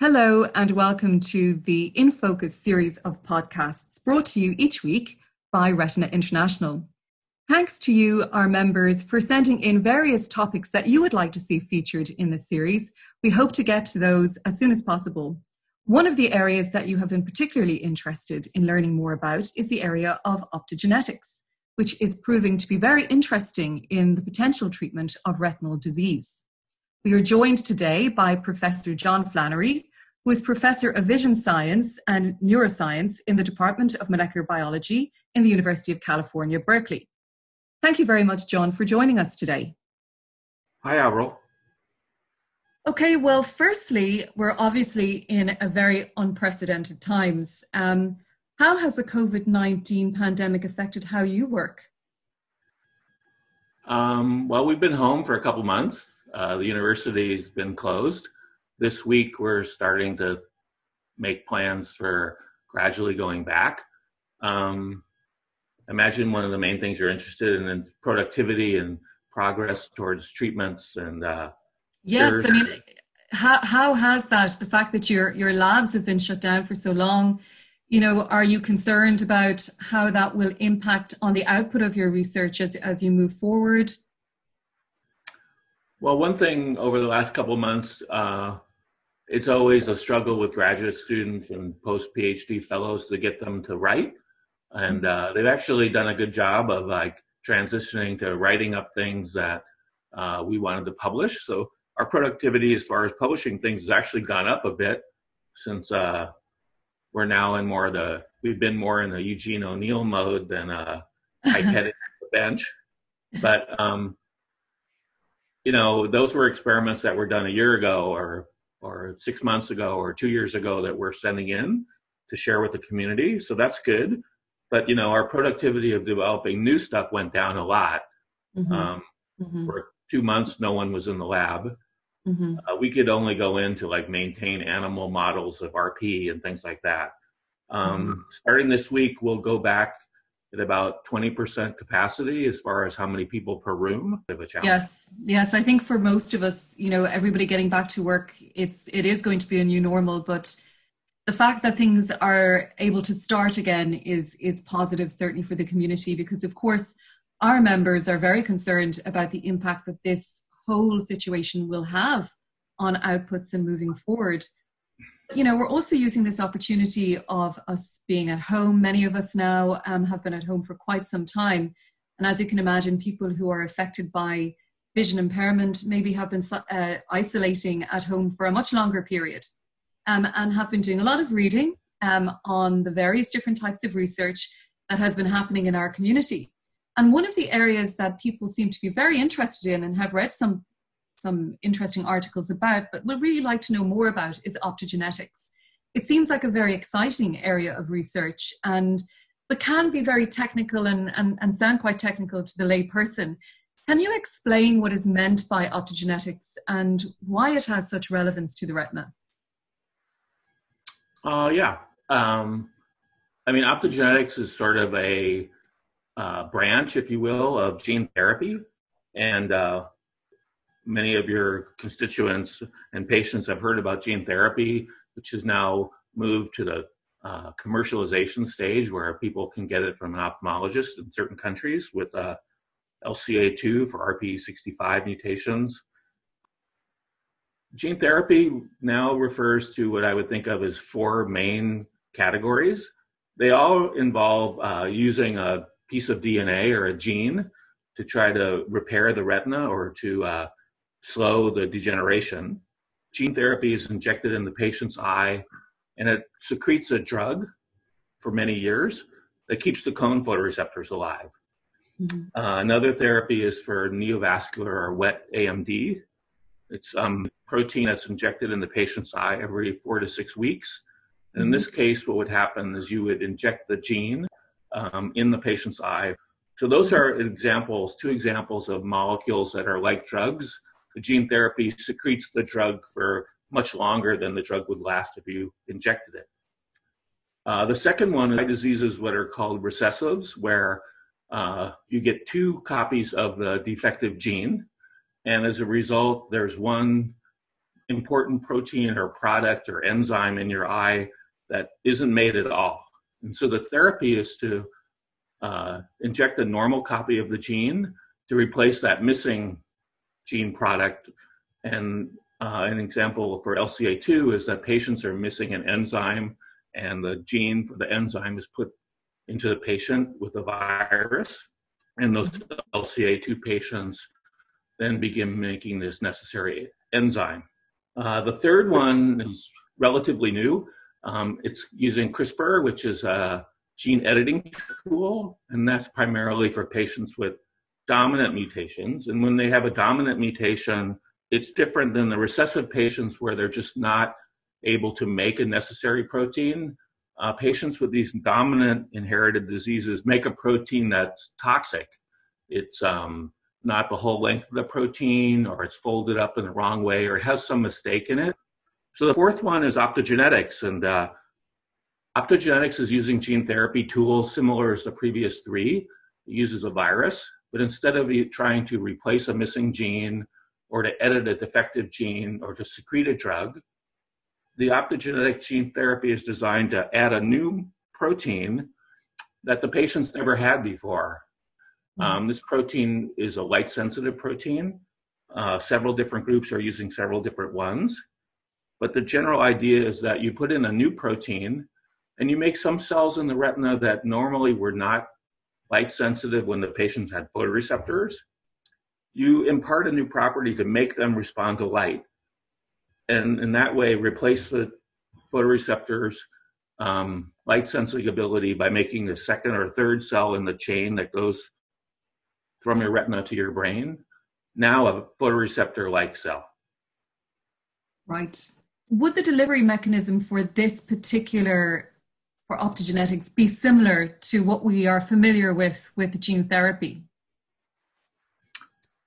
Hello, and welcome to the In Focus series of podcasts brought to you each week by Retina International. Thanks to you, our members, for sending in various topics that you would like to see featured in this series. We hope to get to those as soon as possible. One of the areas that you have been particularly interested in learning more about is the area of optogenetics, which is proving to be very interesting in the potential treatment of retinal disease. We are joined today by Professor John Flannery, who is Professor of Vision Science and Neuroscience in the Department of Molecular Biology in the University of California, Berkeley. Thank you very much, John, for joining us today. Hi, Avril. Okay, well, firstly, we're obviously in a very unprecedented times. Um, how has the COVID 19 pandemic affected how you work? Um, well, we've been home for a couple months. Uh, the university's been closed. This week, we're starting to make plans for gradually going back. Um, imagine one of the main things you're interested in is productivity and progress towards treatments and uh, yes i mean how, how has that the fact that your your labs have been shut down for so long you know are you concerned about how that will impact on the output of your research as, as you move forward well, one thing over the last couple of months, uh, it's always a struggle with graduate students and post PhD fellows to get them to write, and uh, they've actually done a good job of like transitioning to writing up things that uh, we wanted to publish. So our productivity as far as publishing things has actually gone up a bit since uh, we're now in more of the we've been more in the Eugene O'Neill mode than uh, at the bench, but. Um, you know, those were experiments that were done a year ago or or six months ago or two years ago that we're sending in to share with the community. So that's good. But you know, our productivity of developing new stuff went down a lot. Mm-hmm. Um, mm-hmm. For two months, no one was in the lab. Mm-hmm. Uh, we could only go in to like maintain animal models of RP and things like that. Um, mm-hmm. starting this week, we'll go back at about 20% capacity as far as how many people per room? A challenge. yes. Yes i think for most of us you know everybody getting back to work it's it is going to be a new normal but the fact that things are able to start again is is positive certainly for the community because of course our members are very concerned about the impact that this whole situation will have on outputs and moving forward you know, we're also using this opportunity of us being at home. Many of us now um, have been at home for quite some time. And as you can imagine, people who are affected by vision impairment maybe have been uh, isolating at home for a much longer period um, and have been doing a lot of reading um, on the various different types of research that has been happening in our community. And one of the areas that people seem to be very interested in and have read some some interesting articles about, but would really like to know more about is optogenetics. It seems like a very exciting area of research and but can be very technical and, and, and sound quite technical to the lay person. Can you explain what is meant by optogenetics and why it has such relevance to the retina? Uh, yeah. Um, I mean, optogenetics is sort of a uh, branch, if you will, of gene therapy. And uh, many of your constituents and patients have heard about gene therapy, which has now moved to the uh, commercialization stage where people can get it from an ophthalmologist in certain countries with uh, LCA2 for RPE65 mutations. Gene therapy now refers to what I would think of as four main categories. They all involve uh, using a piece of DNA or a gene to try to repair the retina or to uh, slow the degeneration. Gene therapy is injected in the patient's eye and it secretes a drug for many years that keeps the cone photoreceptors alive. Mm-hmm. Uh, another therapy is for neovascular or wet AMD. It's um, protein that's injected in the patient's eye every four to six weeks. And in this mm-hmm. case, what would happen is you would inject the gene um, in the patient's eye. So those are examples, two examples of molecules that are like drugs the gene therapy secretes the drug for much longer than the drug would last if you injected it. Uh, the second one is diseases what are called recessives, where uh, you get two copies of the defective gene, and as a result, there's one important protein or product or enzyme in your eye that isn't made at all. And so the therapy is to uh, inject a normal copy of the gene to replace that missing gene product. And uh, an example for LCA2 is that patients are missing an enzyme, and the gene for the enzyme is put into the patient with a virus. And those LCA2 patients then begin making this necessary enzyme. Uh, the third one is relatively new. Um, it's using CRISPR, which is a gene editing tool, and that's primarily for patients with dominant mutations. And when they have a dominant mutation, it's different than the recessive patients where they're just not able to make a necessary protein. Uh, patients with these dominant inherited diseases make a protein that's toxic. It's um, not the whole length of the protein, or it's folded up in the wrong way, or it has some mistake in it. So the fourth one is optogenetics, and uh, optogenetics is using gene therapy tools similar as the previous three. It uses a virus, but instead of trying to replace a missing gene or to edit a defective gene or to secrete a drug, the optogenetic gene therapy is designed to add a new protein that the patients never had before. Mm-hmm. Um, this protein is a light sensitive protein. Uh, several different groups are using several different ones. But the general idea is that you put in a new protein and you make some cells in the retina that normally were not light sensitive when the patients had photoreceptors. You impart a new property to make them respond to light. And in that way, replace the photoreceptors um, light sensing ability by making the second or third cell in the chain that goes from your retina to your brain, now a photoreceptor like cell. Right. Would the delivery mechanism for this particular for optogenetics be similar to what we are familiar with with gene therapy?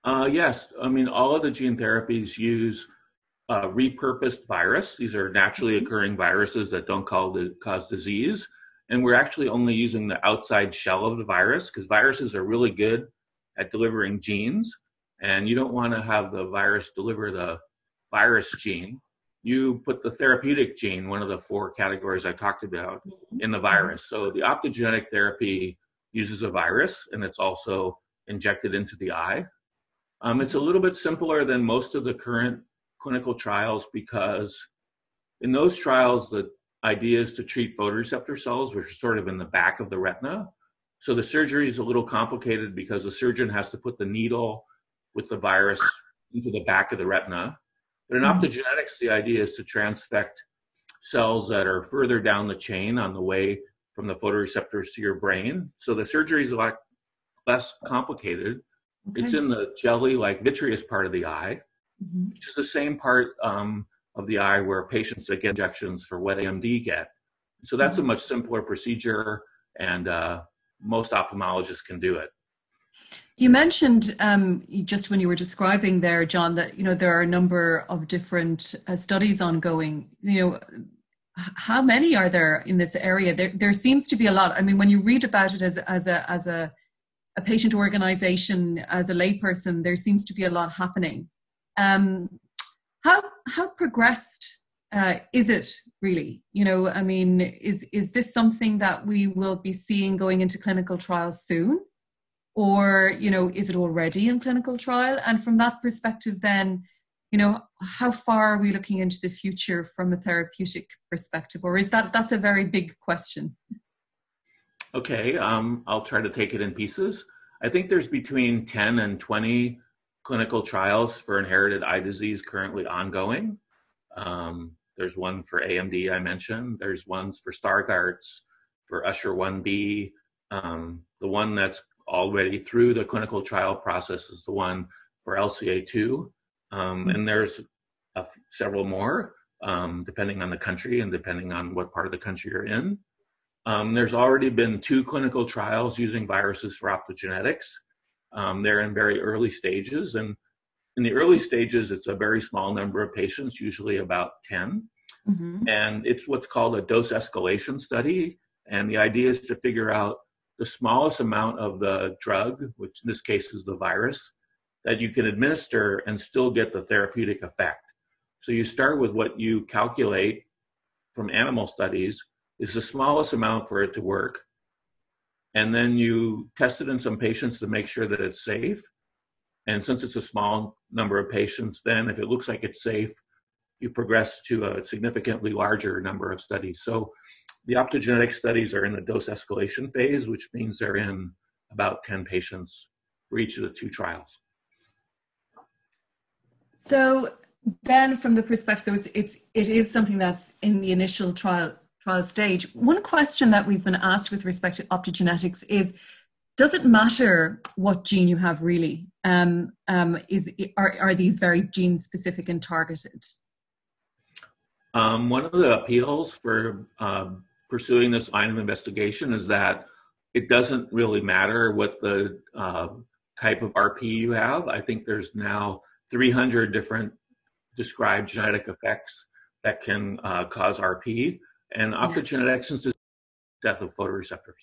Uh, yes, I mean all of the gene therapies use a repurposed virus. These are naturally mm-hmm. occurring viruses that don't cause disease, and we're actually only using the outside shell of the virus because viruses are really good at delivering genes, and you don't want to have the virus deliver the virus gene. You put the therapeutic gene, one of the four categories I talked about, in the virus. So the optogenetic therapy uses a virus, and it's also injected into the eye. Um, it's a little bit simpler than most of the current clinical trials because in those trials, the idea is to treat photoreceptor cells, which are sort of in the back of the retina. So the surgery is a little complicated because the surgeon has to put the needle with the virus into the back of the retina. But in optogenetics, the idea is to transfect cells that are further down the chain on the way from the photoreceptors to your brain. So the surgery is a lot less complicated. Okay. It's in the jelly like vitreous part of the eye, mm-hmm. which is the same part um, of the eye where patients that get injections for wet AMD get. So that's mm-hmm. a much simpler procedure, and uh, most ophthalmologists can do it. You mentioned um, just when you were describing there, John, that you know there are a number of different uh, studies ongoing. You know, how many are there in this area? There, there seems to be a lot. I mean, when you read about it as as a as a, a patient organization, as a layperson, there seems to be a lot happening. Um, how how progressed uh, is it really? You know, I mean, is is this something that we will be seeing going into clinical trials soon, or you know, is it already in clinical trial? And from that perspective, then, you know, how far are we looking into the future from a therapeutic perspective, or is that that's a very big question? Okay, um, I'll try to take it in pieces. I think there's between ten and twenty clinical trials for inherited eye disease currently ongoing. Um, there's one for AMD I mentioned. There's ones for Stargardt's, for Usher 1B. Um, the one that's already through the clinical trial process is the one for LCA2. Um, and there's several more, um, depending on the country and depending on what part of the country you're in. Um, there's already been two clinical trials using viruses for optogenetics. Um, they're in very early stages, and in the early stages, it's a very small number of patients, usually about 10. Mm-hmm. And it's what's called a dose escalation study. And the idea is to figure out the smallest amount of the drug, which in this case is the virus, that you can administer and still get the therapeutic effect. So you start with what you calculate from animal studies is the smallest amount for it to work. And then you test it in some patients to make sure that it's safe. And since it's a small number of patients, then if it looks like it's safe, you progress to a significantly larger number of studies. So the optogenetic studies are in the dose escalation phase, which means they're in about 10 patients for each of the two trials. So then from the perspective, so it's, it's, it is something that's in the initial trial, trial stage. One question that we've been asked with respect to optogenetics is, does it matter what gene you have really? Um, um, is, are, are these very gene specific and targeted? Um, one of the appeals for uh, pursuing this line of investigation is that it doesn't really matter what the uh, type of RP you have. I think there's now 300 different described genetic effects that can uh, cause RP, and optogenetics yes. is death of photoreceptors.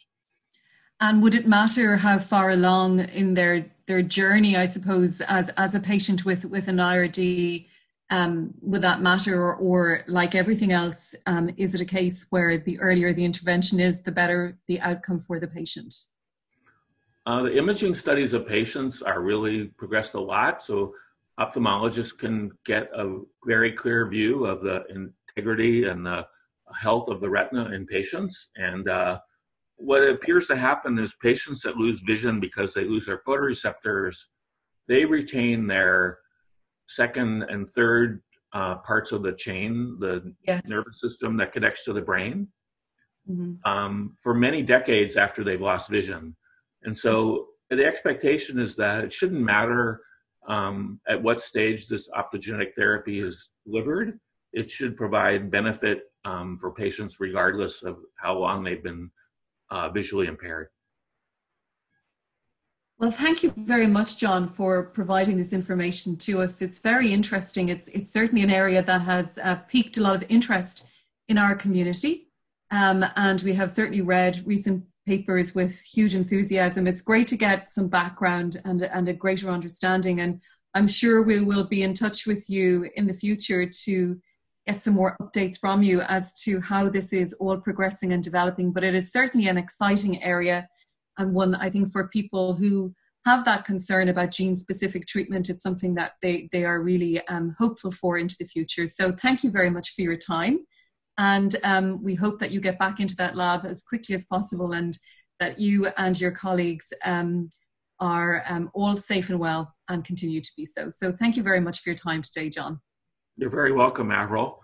And would it matter how far along in their their journey, I suppose, as as a patient with with an IRD, um, would that matter, or, or like everything else, um, is it a case where the earlier the intervention is, the better the outcome for the patient? Uh, the imaging studies of patients are really progressed a lot. So ophthalmologists can get a very clear view of the integrity and the health of the retina in patients. And uh, what appears to happen is patients that lose vision because they lose their photoreceptors, they retain their second and third uh, parts of the chain, the yes. nervous system that connects to the brain, mm-hmm. um, for many decades after they've lost vision. And so the expectation is that it shouldn't matter um, at what stage this optogenetic therapy is delivered. It should provide benefit um, for patients regardless of how long they've been uh, visually impaired. Well, thank you very much, John, for providing this information to us. It's very interesting. It's it's certainly an area that has uh, piqued a lot of interest in our community, um, and we have certainly read recent papers with huge enthusiasm. It's great to get some background and, and a greater understanding. And I'm sure we will be in touch with you in the future to get some more updates from you as to how this is all progressing and developing. But it is certainly an exciting area and one I think for people who have that concern about gene specific treatment, it's something that they, they are really um, hopeful for into the future. So thank you very much for your time. And um, we hope that you get back into that lab as quickly as possible and that you and your colleagues um, are um, all safe and well and continue to be so. So thank you very much for your time today, John. You're very welcome, Avril.